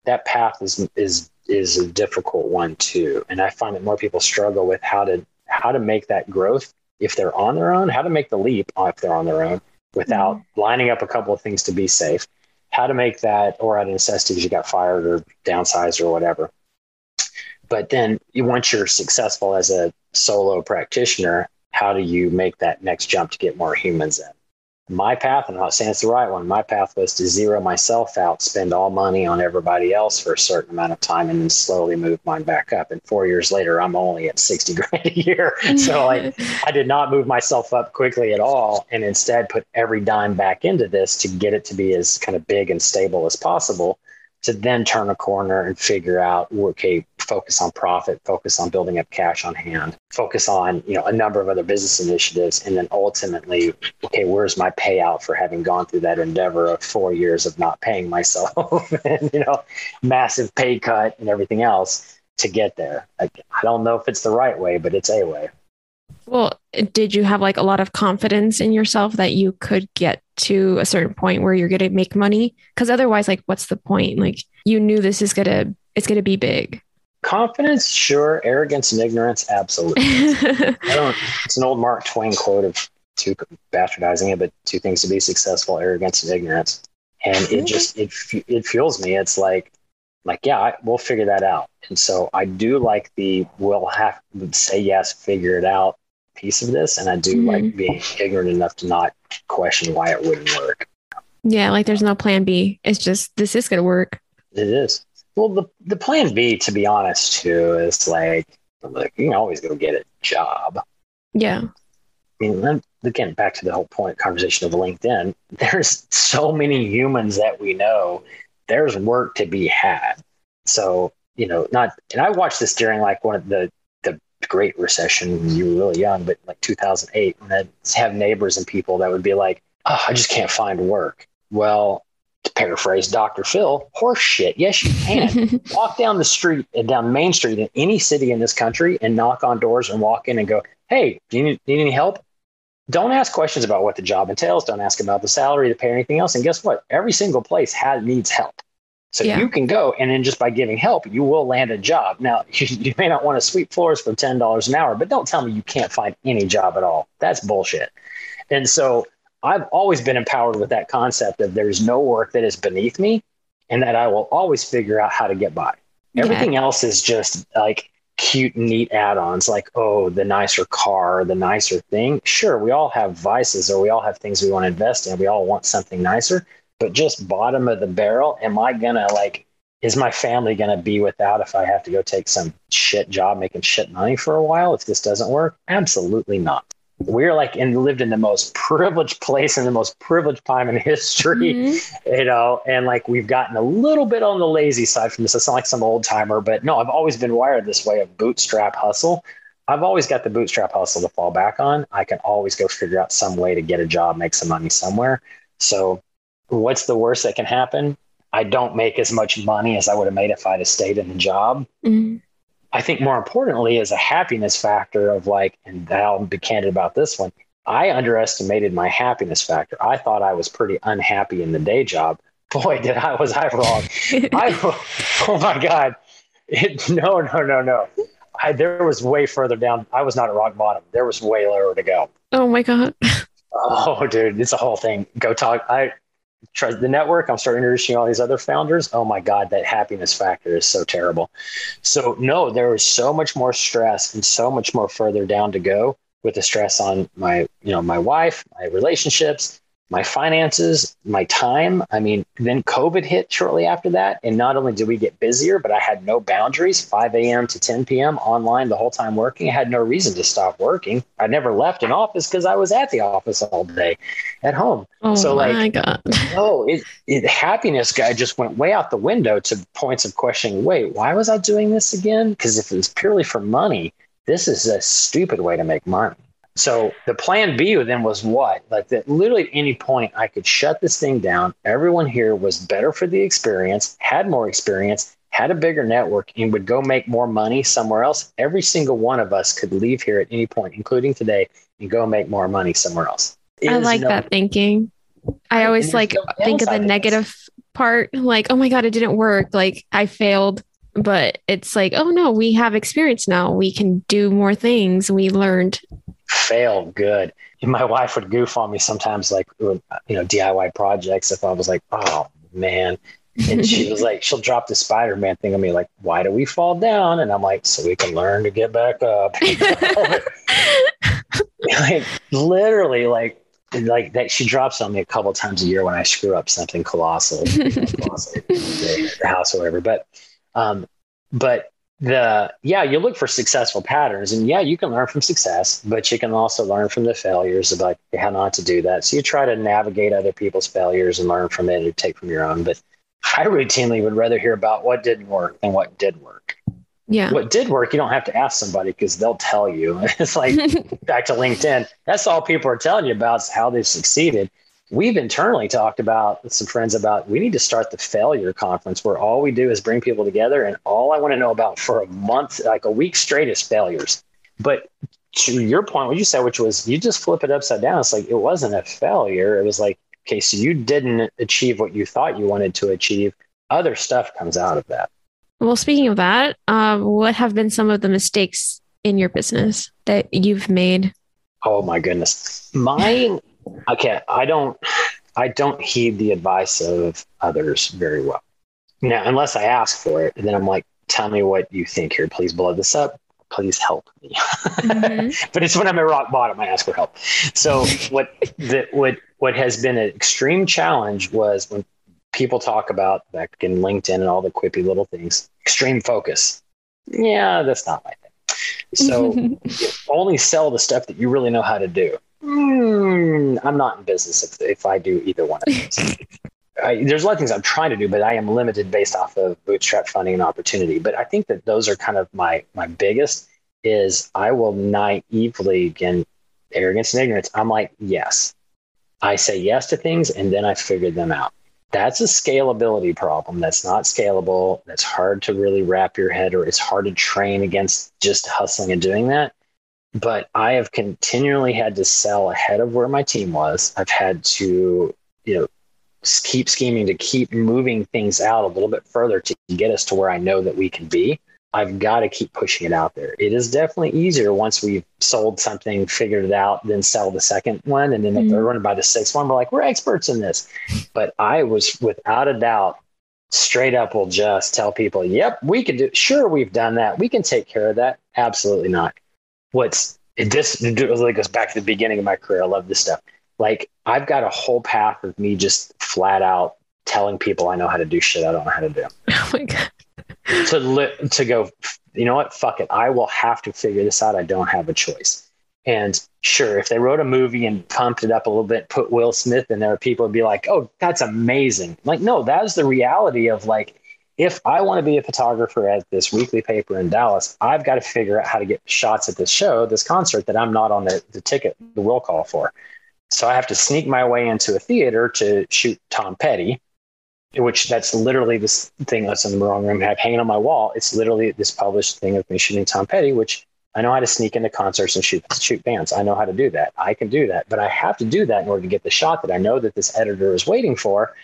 That path is is is a difficult one too. And i find that more people struggle with how to how to make that growth if they're on their own, how to make the leap if they're on their own without mm-hmm. lining up a couple of things to be safe, how to make that or out of necessity because you got fired or downsized or whatever. But then you, once you're successful as a solo practitioner, how do you make that next jump to get more humans in? My path, and I'm not saying it's the right one. My path was to zero myself out, spend all money on everybody else for a certain amount of time, and then slowly move mine back up. And four years later, I'm only at 60 grand a year. So like, I did not move myself up quickly at all, and instead put every dime back into this to get it to be as kind of big and stable as possible to then turn a corner and figure out okay focus on profit focus on building up cash on hand focus on you know a number of other business initiatives and then ultimately okay where's my payout for having gone through that endeavor of four years of not paying myself and you know massive pay cut and everything else to get there? I, I don't know if it's the right way but it's a way. Well, did you have like a lot of confidence in yourself that you could get to a certain point where you're going to make money? Because otherwise, like, what's the point? Like, you knew this is going to, it's going to be big. Confidence, sure. Arrogance and ignorance, absolutely. I don't, it's an old Mark Twain quote of two bastardizing it, but two things to be successful: arrogance and ignorance. And it just it it fuels me. It's like like yeah, I, we'll figure that out. And so I do like the we'll have say yes, figure it out piece of this. And I do mm-hmm. like being ignorant enough to not question why it wouldn't work. Yeah, like there's no plan B. It's just this is going to work. It is. Well, the the plan B, to be honest, too, is like like you can always go get a job. Yeah. I mean, again, back to the whole point conversation of LinkedIn. There's so many humans that we know. There's work to be had. So you know, not and I watched this during like one of the Great Recession when you were really young, but like 2008, when I'd have neighbors and people that would be like, oh, I just can't find work. Well, to paraphrase Dr. Phil, horse shit. Yes, you can. walk down the street and down Main Street in any city in this country and knock on doors and walk in and go, hey, do you need, need any help? Don't ask questions about what the job entails. Don't ask about the salary, the pay, or anything else. And guess what? Every single place has needs help. So yeah. you can go, and then just by giving help, you will land a job. Now, you, you may not want to sweep floors for ten dollars an hour, but don't tell me you can't find any job at all. That's bullshit. And so I've always been empowered with that concept of there's no work that is beneath me, and that I will always figure out how to get by. Everything yeah. else is just like cute, neat add ons like, oh, the nicer car, the nicer thing. Sure, we all have vices or we all have things we want to invest in. We all want something nicer, but just bottom of the barrel, am I to like, is my family to be without if I have to go take some shit job making shit money for a while if this doesn't work? Absolutely not we're like and lived in the most privileged place in the most privileged time in history, mm-hmm. you know, and like we've gotten a little bit on the lazy side from this. It's not like some old timer, but no, I've always been wired this way of bootstrap hustle. I've always got the bootstrap hustle to fall back on. I can always go figure out some way to get a job, make some money somewhere. So, what's the worst that can happen? I don't make as much money as I would have made if I'd have stayed in the job. Mm-hmm. I think more importantly is a happiness factor of like, and I'll be candid about this one. I underestimated my happiness factor. I thought I was pretty unhappy in the day job. Boy, did I was I wrong. I, oh my God. It, no, no, no, no. I, there was way further down. I was not at rock bottom. There was way lower to go. Oh my God. Oh, dude, it's a whole thing. Go talk. I trust the network. I'm starting introducing all these other founders. Oh my God, that happiness factor is so terrible. So no, there was so much more stress and so much more further down to go with the stress on my, you know, my wife, my relationships, my finances, my time. I mean, then COVID hit shortly after that. And not only did we get busier, but I had no boundaries 5 a.m. to 10 p.m. online the whole time working. I had no reason to stop working. I never left an office because I was at the office all day at home. Oh so, my like, God. oh, it, it, happiness guy just went way out the window to points of questioning wait, why was I doing this again? Because if it was purely for money, this is a stupid way to make money. So the plan B then was what? Like that literally at any point I could shut this thing down. Everyone here was better for the experience, had more experience, had a bigger network, and would go make more money somewhere else. Every single one of us could leave here at any point, including today, and go make more money somewhere else. It I like no, that thinking. I always like no think of the negative part, like, oh my God, it didn't work. Like I failed but it's like oh no we have experience now we can do more things we learned fail good. And my wife would goof on me sometimes, like, you know, DIY projects. If I was like, oh man. And she was like, she'll drop the Spider Man thing on me, like, why do we fall down? And I'm like, so we can learn to get back up. like, literally, like, like that she drops on me a couple times a year when I screw up something colossal, colossal the house or whatever. But um, but the yeah you look for successful patterns and yeah you can learn from success but you can also learn from the failures about how not to do that. So you try to navigate other people's failures and learn from it and take from your own. But i routinely would rather hear about what didn't work than what did work. Yeah. What did work you don't have to ask somebody because they'll tell you. It's like back to linkedin. That's all people are telling you about is how they succeeded we've internally talked about with some friends about we need to start the failure conference where all we do is bring people together and all I want to know about for a month, like a week straight is failures. But to your point, what you said, which was you just flip it upside down. It's like it wasn't a failure. It was like, okay, so you didn't achieve what you thought you wanted to achieve. Other stuff comes out of that. Well, speaking of that, um, what have been some of the mistakes in your business that you've made? Oh my goodness. Mine okay, I don't I don't heed the advice of others very well. Now, unless I ask for it, and then I'm like, tell me what you think here. Please blow this up. Please help me. Mm-hmm. but it's when I'm at rock bottom, I ask for help. So what the, what what has been an extreme challenge was when people talk about back in LinkedIn and all the quippy little things, extreme focus. Yeah, that's not my thing. So only sell the stuff that you really know how to do mm, I'm not in business if, if I do either one of those. I, there's a lot of things I'm trying to do, but I am limited based off of bootstrap funding and opportunity. But I think that those are kind of my my biggest. Is I will naively again arrogance and ignorance. I'm like yes, I say yes to things and then I figure them out. That's a scalability problem. That's not scalable. That's hard to really wrap your head, or it's hard to train against just hustling and doing that but I have continually had to sell ahead of where my team was. I've had to, you know, keep scheming to keep moving things out a little bit further to get us to where I know that we can be. I've got to keep pushing it out there. It is definitely easier once we've sold something, figured it out, then sell the second one, and then the mm-hmm. third one. By the sixth one, we're like, we're experts in this. But I was without a doubt straight up will just tell people, yep, we can do, sure, we've done that. We can take care of that. Absolutely not. What's this it really goes back to the beginning of my career. I love this stuff. Like I've got a whole path of me just flat out telling people I know how to do shit I don't know how to do. Oh my God. to li- to go, you know what? Fuck it. I will have to figure this out. I don't have a choice. And sure, if they wrote a movie and pumped it up a little bit, put Will Smith in there, people would be like, "Oh, that's amazing!" Like, no, that's the reality of like, if I want to be a photographer at this weekly paper in Dallas, I've got to figure out how to get shots at this show, this concert that I'm not on the, the ticket, the will call for. So I have to sneak my way into a theater to shoot Tom Petty, which that's literally this thing that's in the wrong room I have hanging on my wall. It's literally this published thing of me shooting Tom Petty, which I know how to sneak into concerts and shoot shoot bands. I know how to do that. I can do that, but I have to do that in order to get the shot that I know that this editor is waiting for.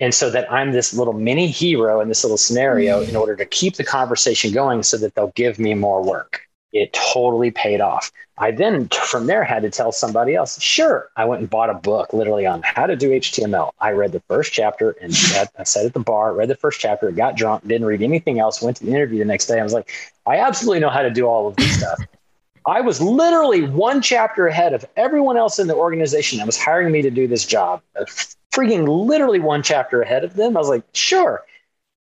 And so that I'm this little mini hero in this little scenario in mm. order to keep the conversation going so that they'll give me more work. It totally paid off. I then from there had to tell somebody else, sure, I went and bought a book literally on how to do HTML. I read the first chapter and I sat at the bar, read the first chapter, got drunk, didn't read anything else, went to the interview the next day. I was like, I absolutely know how to do all of this stuff. I was literally one chapter ahead of everyone else in the organization that was hiring me to do this job. Freaking literally one chapter ahead of them. I was like, sure.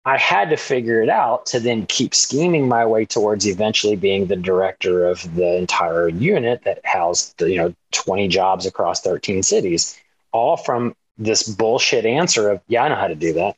I had to figure it out to then keep scheming my way towards eventually being the director of the entire unit that housed you know 20 jobs across 13 cities, all from this bullshit answer of yeah, I know how to do that.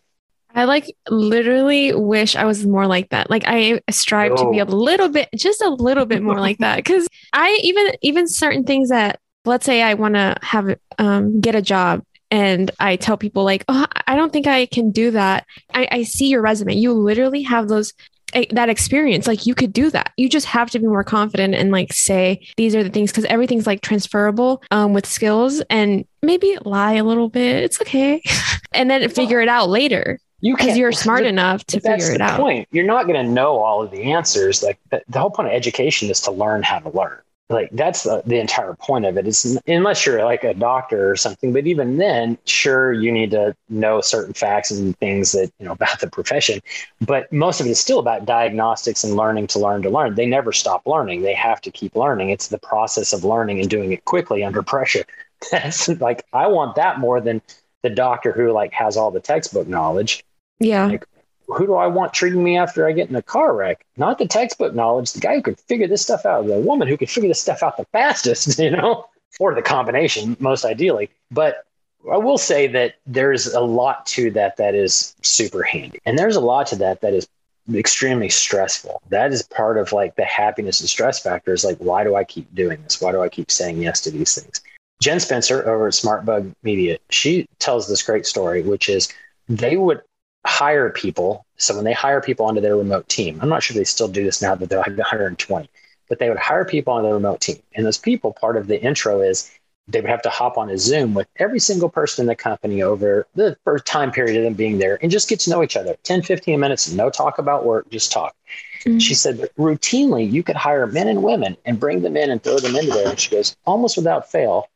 I like literally wish I was more like that. Like I strive oh. to be a little bit, just a little bit more like that. Cause I even, even certain things that, let's say I want to have, um, get a job and I tell people like, oh, I don't think I can do that. I, I see your resume. You literally have those eh, that experience. Like you could do that. You just have to be more confident and like say these are the things because everything's like transferable um, with skills and maybe lie a little bit. It's okay. And then figure it out later you because you're smart enough to figure it out. point. You're not going to know all of the answers. Like the, the whole point of education is to learn how to learn like that's the, the entire point of it. is unless you're like a doctor or something but even then sure you need to know certain facts and things that you know about the profession but most of it is still about diagnostics and learning to learn to learn. They never stop learning. They have to keep learning. It's the process of learning and doing it quickly under pressure. That's like i want that more than the doctor who like has all the textbook knowledge. Yeah. Like who do I want treating me after I get in a car wreck? Not the textbook knowledge, the guy who could figure this stuff out, the woman who could figure this stuff out the fastest, you know, or the combination, most ideally. But I will say that there's a lot to that that is super handy. And there's a lot to that that is extremely stressful. That is part of like the happiness and stress factors. Like, why do I keep doing this? Why do I keep saying yes to these things? Jen Spencer over at SmartBug Media, she tells this great story, which is they would hire people. So when they hire people onto their remote team, I'm not sure they still do this now, that they're like 120, but they would hire people on their remote team. And those people, part of the intro is they would have to hop on a Zoom with every single person in the company over the first time period of them being there and just get to know each other 10, 15 minutes, no talk about work, just talk. Mm-hmm. She said routinely you could hire men and women and bring them in and throw them into there. And she goes, almost without fail,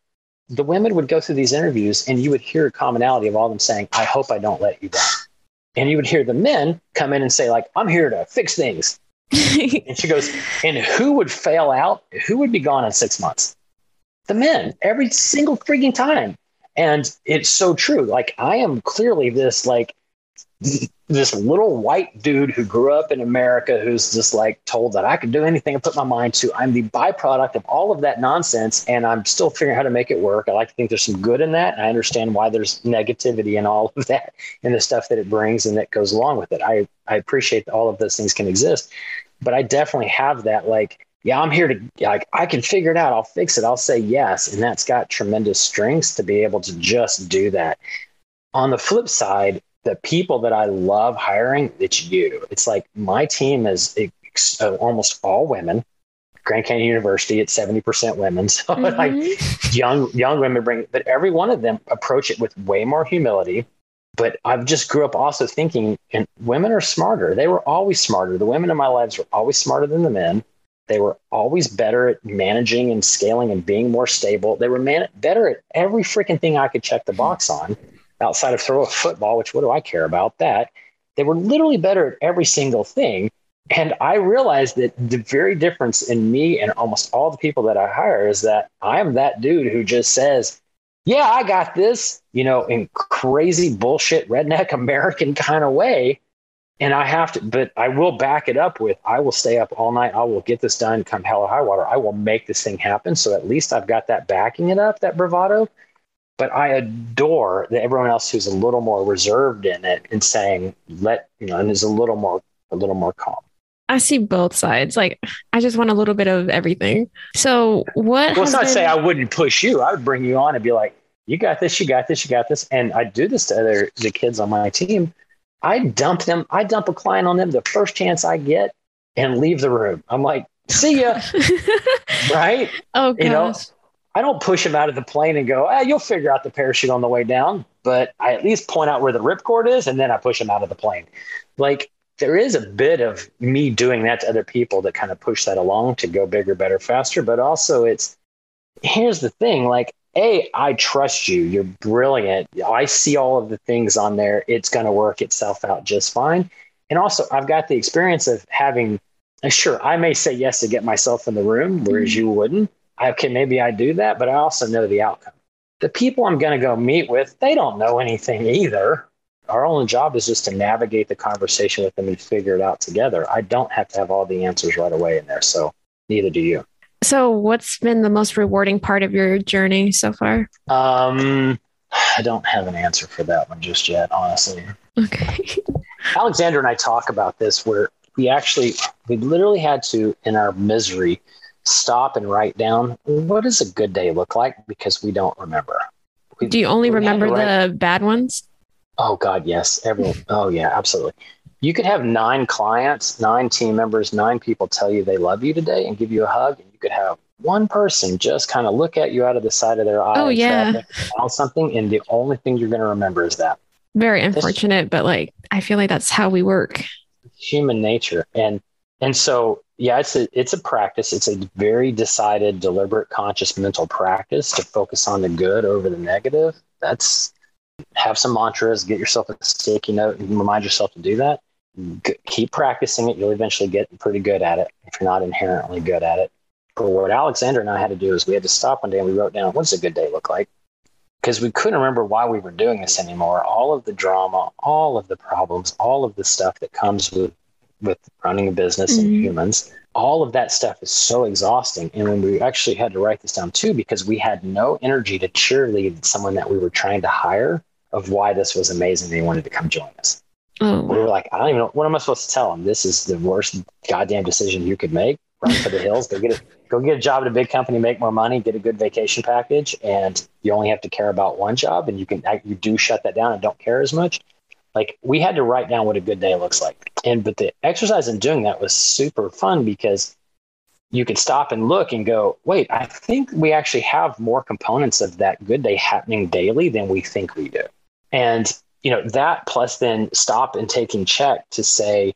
the women would go through these interviews and you would hear a commonality of all of them saying, I hope I don't let you down. And you would hear the men come in and say, like, I'm here to fix things. and she goes, and who would fail out? Who would be gone in six months? The men, every single freaking time. And it's so true. Like, I am clearly this, like, this little white dude who grew up in America who's just like told that I can do anything I put my mind to. I'm the byproduct of all of that nonsense, and I'm still figuring out how to make it work. I like to think there's some good in that, and I understand why there's negativity and all of that and the stuff that it brings and that goes along with it. I I appreciate that all of those things can exist, but I definitely have that like. Yeah, I'm here to like I can figure it out. I'll fix it. I'll say yes, and that's got tremendous strengths to be able to just do that. On the flip side, the people that I love hiring, it's you. It's like my team is ex- uh, almost all women. Grand Canyon University, it's seventy percent women. So mm-hmm. like young young women bring, but every one of them approach it with way more humility. But I've just grew up also thinking, and women are smarter. They were always smarter. The women in my lives were always smarter than the men. They were always better at managing and scaling and being more stable. They were man- better at every freaking thing I could check the box on outside of throw a football, which what do I care about that? They were literally better at every single thing. And I realized that the very difference in me and almost all the people that I hire is that I'm that dude who just says, Yeah, I got this, you know, in crazy bullshit redneck American kind of way. And I have to, but I will back it up with I will stay up all night. I will get this done come hell or high water. I will make this thing happen. So at least I've got that backing it up, that bravado. But I adore that everyone else who's a little more reserved in it and saying, let, you know, and is a little more, a little more calm. I see both sides. Like I just want a little bit of everything. So what? Well, it's not been... say I wouldn't push you. I would bring you on and be like, "You got this. You got this. You got this." And I do this to other the kids on my team. I dump them. I dump a client on them the first chance I get and leave the room. I'm like, "See ya," right? Oh, gosh. you know. I don't push them out of the plane and go, ah, you'll figure out the parachute on the way down. But I at least point out where the ripcord is and then I push them out of the plane. Like there is a bit of me doing that to other people that kind of push that along to go bigger, better, faster. But also, it's here's the thing like, A, I trust you. You're brilliant. I see all of the things on there. It's going to work itself out just fine. And also, I've got the experience of having, sure, I may say yes to get myself in the room, whereas mm-hmm. you wouldn't. Okay, maybe I do that, but I also know the outcome. The people I'm going to go meet with, they don't know anything either our only job is just to navigate the conversation with them and figure it out together. I don't have to have all the answers right away in there. So neither do you. So what's been the most rewarding part of your journey so far? Um, I don't have an answer for that one just yet, honestly. Okay. Alexander and I talk about this where we actually, we literally had to, in our misery, stop and write down what does a good day look like because we don't remember. We, Do you only remember the bad ones? Oh God, yes. Everyone. Oh yeah, absolutely. You could have nine clients, nine team members, nine people tell you they love you today and give you a hug, and you could have one person just kind of look at you out of the side of their eye. Oh yeah, something, and the only thing you're going to remember is that. Very unfortunate, but like I feel like that's how we work. Human nature, and and so yeah, it's a it's a practice. It's a very decided, deliberate, conscious mental practice to focus on the good over the negative. That's have some mantras, get yourself a sticky note, and remind yourself to do that. G- keep practicing it. You'll eventually get pretty good at it if you're not inherently good at it. But what Alexander and I had to do is we had to stop one day and we wrote down what does a good day look like? Because we couldn't remember why we were doing this anymore. All of the drama, all of the problems, all of the stuff that comes with with running a business mm-hmm. and humans all of that stuff is so exhausting. And when we actually had to write this down too, because we had no energy to cheerlead someone that we were trying to hire of why this was amazing. They wanted to come join us. Oh. We were like, I don't even know what am I supposed to tell them. This is the worst goddamn decision you could make. Run for the hills, go get a go get a job at a big company, make more money, get a good vacation package, and you only have to care about one job, and you can you do shut that down and don't care as much. Like we had to write down what a good day looks like. And but the exercise in doing that was super fun because you could stop and look and go, wait, I think we actually have more components of that good day happening daily than we think we do. And you know, that plus then stop and taking check to say,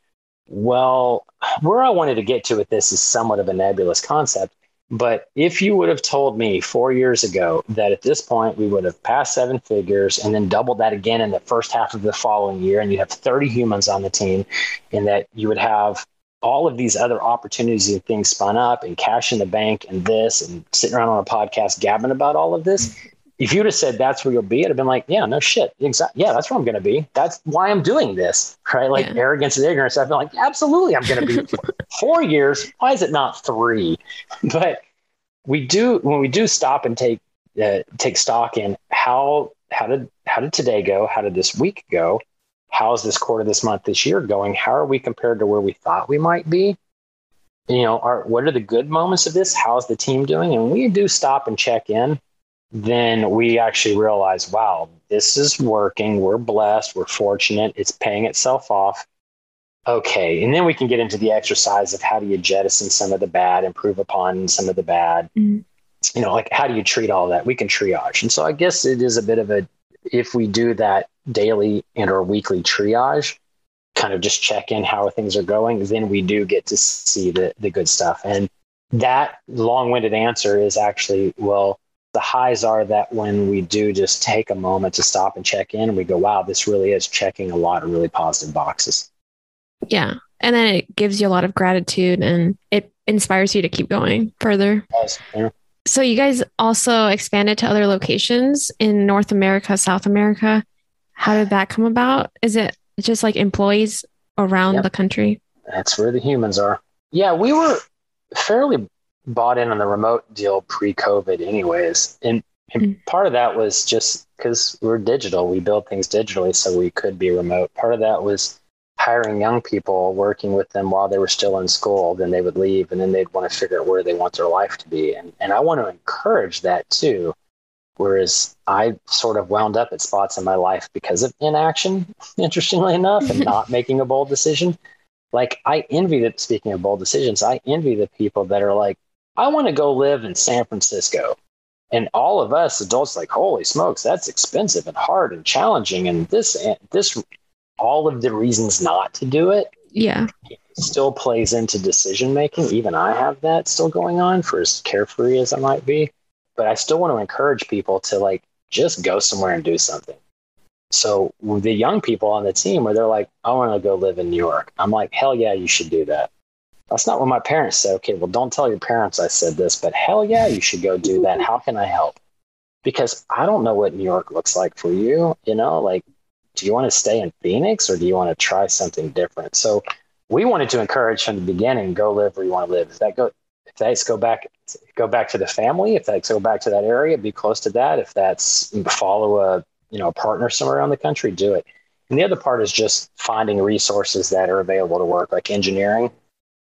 well, where I wanted to get to with this is somewhat of a nebulous concept. But if you would have told me four years ago that at this point we would have passed seven figures and then doubled that again in the first half of the following year, and you have 30 humans on the team, and that you would have all of these other opportunities and things spun up and cash in the bank and this and sitting around on a podcast gabbing about all of this. If you'd have said that's where you'll be, I'd have been like, yeah, no shit. Exactly. Yeah, that's where I'm going to be. That's why I'm doing this. Right. Like yeah. arrogance and ignorance. I've been like, absolutely, I'm going to be four years. Why is it not three? But we do, when we do stop and take, uh, take stock in how, how did, how did today go? How did this week go? How's this quarter, this month, this year going? How are we compared to where we thought we might be? You know, are, what are the good moments of this? How's the team doing? And we do stop and check in then we actually realize, wow, this is working. We're blessed. We're fortunate. It's paying itself off. Okay. And then we can get into the exercise of how do you jettison some of the bad, improve upon some of the bad. Mm-hmm. You know, like how do you treat all that? We can triage. And so I guess it is a bit of a, if we do that daily and or weekly triage, kind of just check in how things are going, then we do get to see the, the good stuff. And that long winded answer is actually, well, the highs are that when we do just take a moment to stop and check in, we go, wow, this really is checking a lot of really positive boxes. Yeah. And then it gives you a lot of gratitude and it inspires you to keep going further. Yes, yeah. So you guys also expanded to other locations in North America, South America. How did that come about? Is it just like employees around yep. the country? That's where the humans are. Yeah, we were fairly bought in on the remote deal pre-COVID, anyways, and, and mm. part of that was just because we're digital. We build things digitally, so we could be remote. Part of that was hiring young people, working with them while they were still in school. Then they would leave, and then they'd want to figure out where they want their life to be. And and I want to encourage that too. Whereas I sort of wound up at spots in my life because of inaction, interestingly enough, and not making a bold decision. Like I envy that. Speaking of bold decisions, I envy the people that are like, I want to go live in San Francisco. And all of us adults like, holy smokes, that's expensive and hard and challenging. And this, this, all of the reasons not to do it. Yeah. Still plays into decision making. Even I have that still going on for as carefree as I might be. But I still want to encourage people to like just go somewhere and do something. So the young people on the team where they're like, I want to go live in New York. I'm like, hell yeah, you should do that. That's not what my parents said. Okay, well, don't tell your parents I said this, but hell yeah, you should go do that. How can I help? Because I don't know what New York looks like for you. You know, like, do you want to stay in Phoenix or do you want to try something different? So we wanted to encourage from the beginning, go live where you want to live. If that go, if that's go back, go back to the family. If that's go back to that area, be close to that. If that's follow a you know a partner somewhere around the country, do it. And the other part is just finding resources that are available to work, like engineering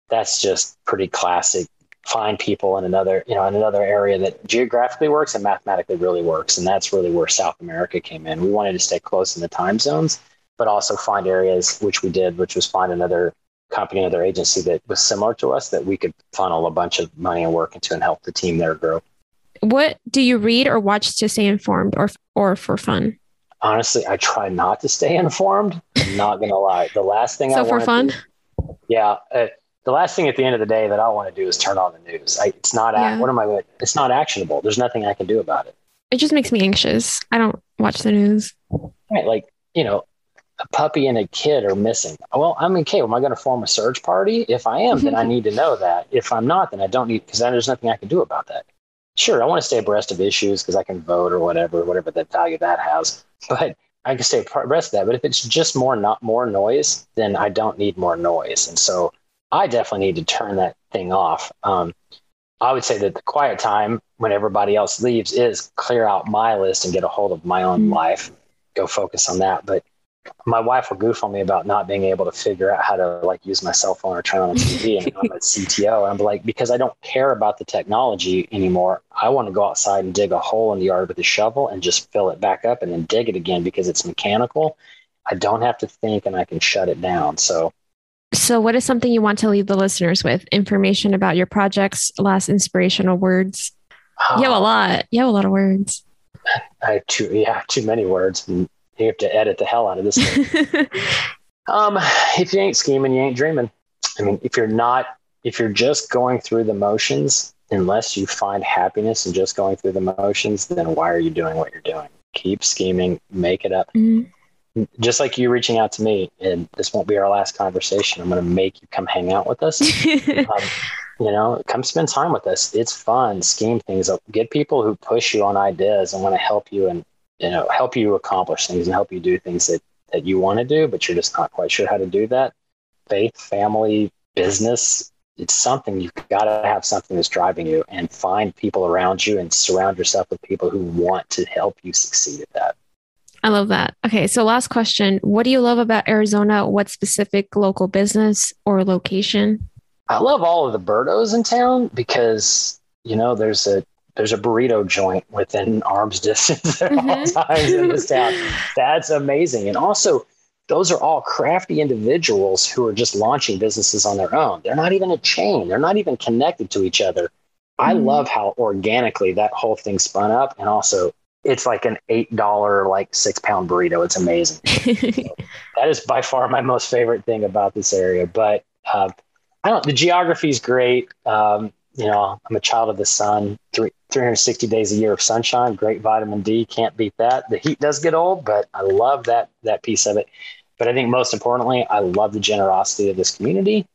that's just pretty classic. Find people in another, you know, in another area that geographically works and mathematically really works. And that's really where South America came in. We wanted to stay close in the time zones, but also find areas, which we did, which was find another company, another agency that was similar to us that we could funnel a bunch of money and work into and help the team there grow. What do you read or watch to stay informed or or for fun? Honestly, I try not to stay informed. I'm not gonna lie. The last thing I so I for fun, do, yeah, uh, the last thing at the end of the day that I want to do is turn on the news. I, it's not, yeah. what am I, it's not actionable. There's nothing I can do about it. It just makes me anxious. I don't watch the news. Right. Like, you know, a puppy and a kid are missing. Well, I'm okay. Am I going to form a search party? If I am, then I mm-hmm. need to know that. If I'm not, then I don't need, because then there's nothing I can do about that. Sure, I want to stay abreast of issues because I can vote or whatever, whatever that value that has. But I can stay abreast of that. But if it's just more not more noise, then I don't need more noise. And so I definitely need to turn that thing off. Um, I would say that the quiet time when everybody else leaves is clear out my list and get a hold of my own mm-hmm. life, go focus on that. But my wife will goof on me about not being able to figure out how to like use my cell phone or turn on the TV. and I'm a CTO. And I'm like, because I don't care about the technology anymore. I want to go outside and dig a hole in the yard with a shovel and just fill it back up and then dig it again because it's mechanical. I don't have to think and I can shut it down. So so, what is something you want to leave the listeners with? Information about your projects, last inspirational words. You have a lot. You have a lot of words. I have too, yeah, too many words. You have to edit the hell out of this. um, if you ain't scheming, you ain't dreaming. I mean, if you're not, if you're just going through the motions, unless you find happiness in just going through the motions, then why are you doing what you're doing? Keep scheming, make it up. Mm-hmm just like you reaching out to me, and this won't be our last conversation. I'm going to make you come hang out with us. um, you know, come spend time with us. It's fun. Scheme things up. Get people who push you on ideas and want to help you and you know help you accomplish things and help you do things that that you want to do, but you're just not quite sure how to do that. Faith, family, business. It's something you've got to have something that's driving you and find people around you and surround yourself with people who want to help you succeed at that. I love that. Okay, so last question. What do you love about Arizona? What specific local business or location? I love all of the burritos in town because, you know, there's a there's a burrito joint within arm's distance at mm-hmm. all times in this town. That's amazing. And also, those are all crafty individuals who are just launching businesses on their own. They're not even a chain, they're not even connected to each other. I mm-hmm. love how organically that whole thing spun up. And also, it's like an eight dollar like six pound burrito. It's amazing. that is by far my most favorite thing about this area. But uh, I don't. The geography is great. Um, you know, I'm a child of the sun. Three, 360 days a year of sunshine, great vitamin D. Can't beat that. The heat does get old, but I love that that piece of it. But I think most importantly, I love the generosity of this community,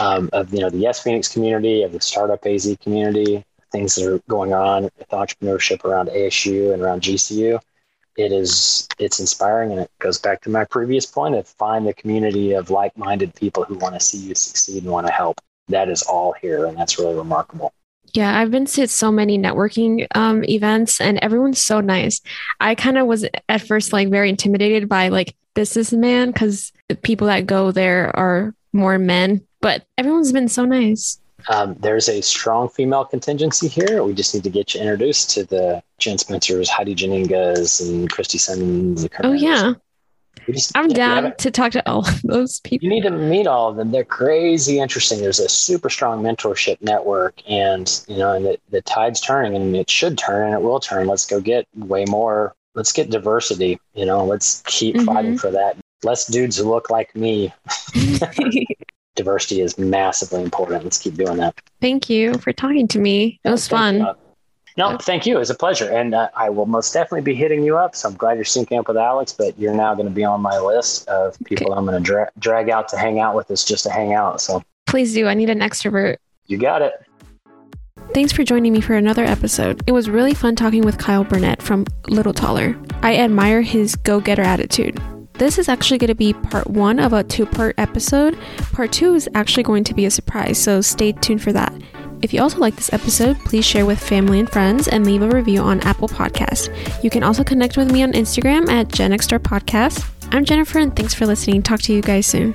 um, of you know the Yes Phoenix community, of the startup AZ community, things that are going on with entrepreneurship around ASU and around GCU. It is it's inspiring, and it goes back to my previous point of find the community of like-minded people who want to see you succeed and want to help. That is all here, and that's really remarkable. Yeah, I've been to so many networking um, events and everyone's so nice. I kind of was at first like very intimidated by like businessman because the people that go there are more men, but everyone's been so nice. Um, there's a strong female contingency here. We just need to get you introduced to the Jen Spencers, Heidi Jannengas, and Christy Simmons. Oh, yeah. Just, I'm down to talk to all of those people. You need to meet all of them. They're crazy interesting. There's a super strong mentorship network, and you know, and the, the tide's turning, and it should turn, and it will turn. Let's go get way more. Let's get diversity. You know, let's keep mm-hmm. fighting for that. Less dudes who look like me. diversity is massively important. Let's keep doing that. Thank you for talking to me. It was fun. No, thank you. It was a pleasure. And uh, I will most definitely be hitting you up. So I'm glad you're syncing up with Alex, but you're now going to be on my list of people okay. I'm going to dra- drag out to hang out with us just to hang out. So please do. I need an extrovert. You got it. Thanks for joining me for another episode. It was really fun talking with Kyle Burnett from Little Taller. I admire his go getter attitude. This is actually going to be part one of a two part episode. Part two is actually going to be a surprise, so stay tuned for that. If you also like this episode, please share with family and friends and leave a review on Apple Podcast. You can also connect with me on Instagram at GenXStar Podcast. I'm Jennifer and thanks for listening. Talk to you guys soon.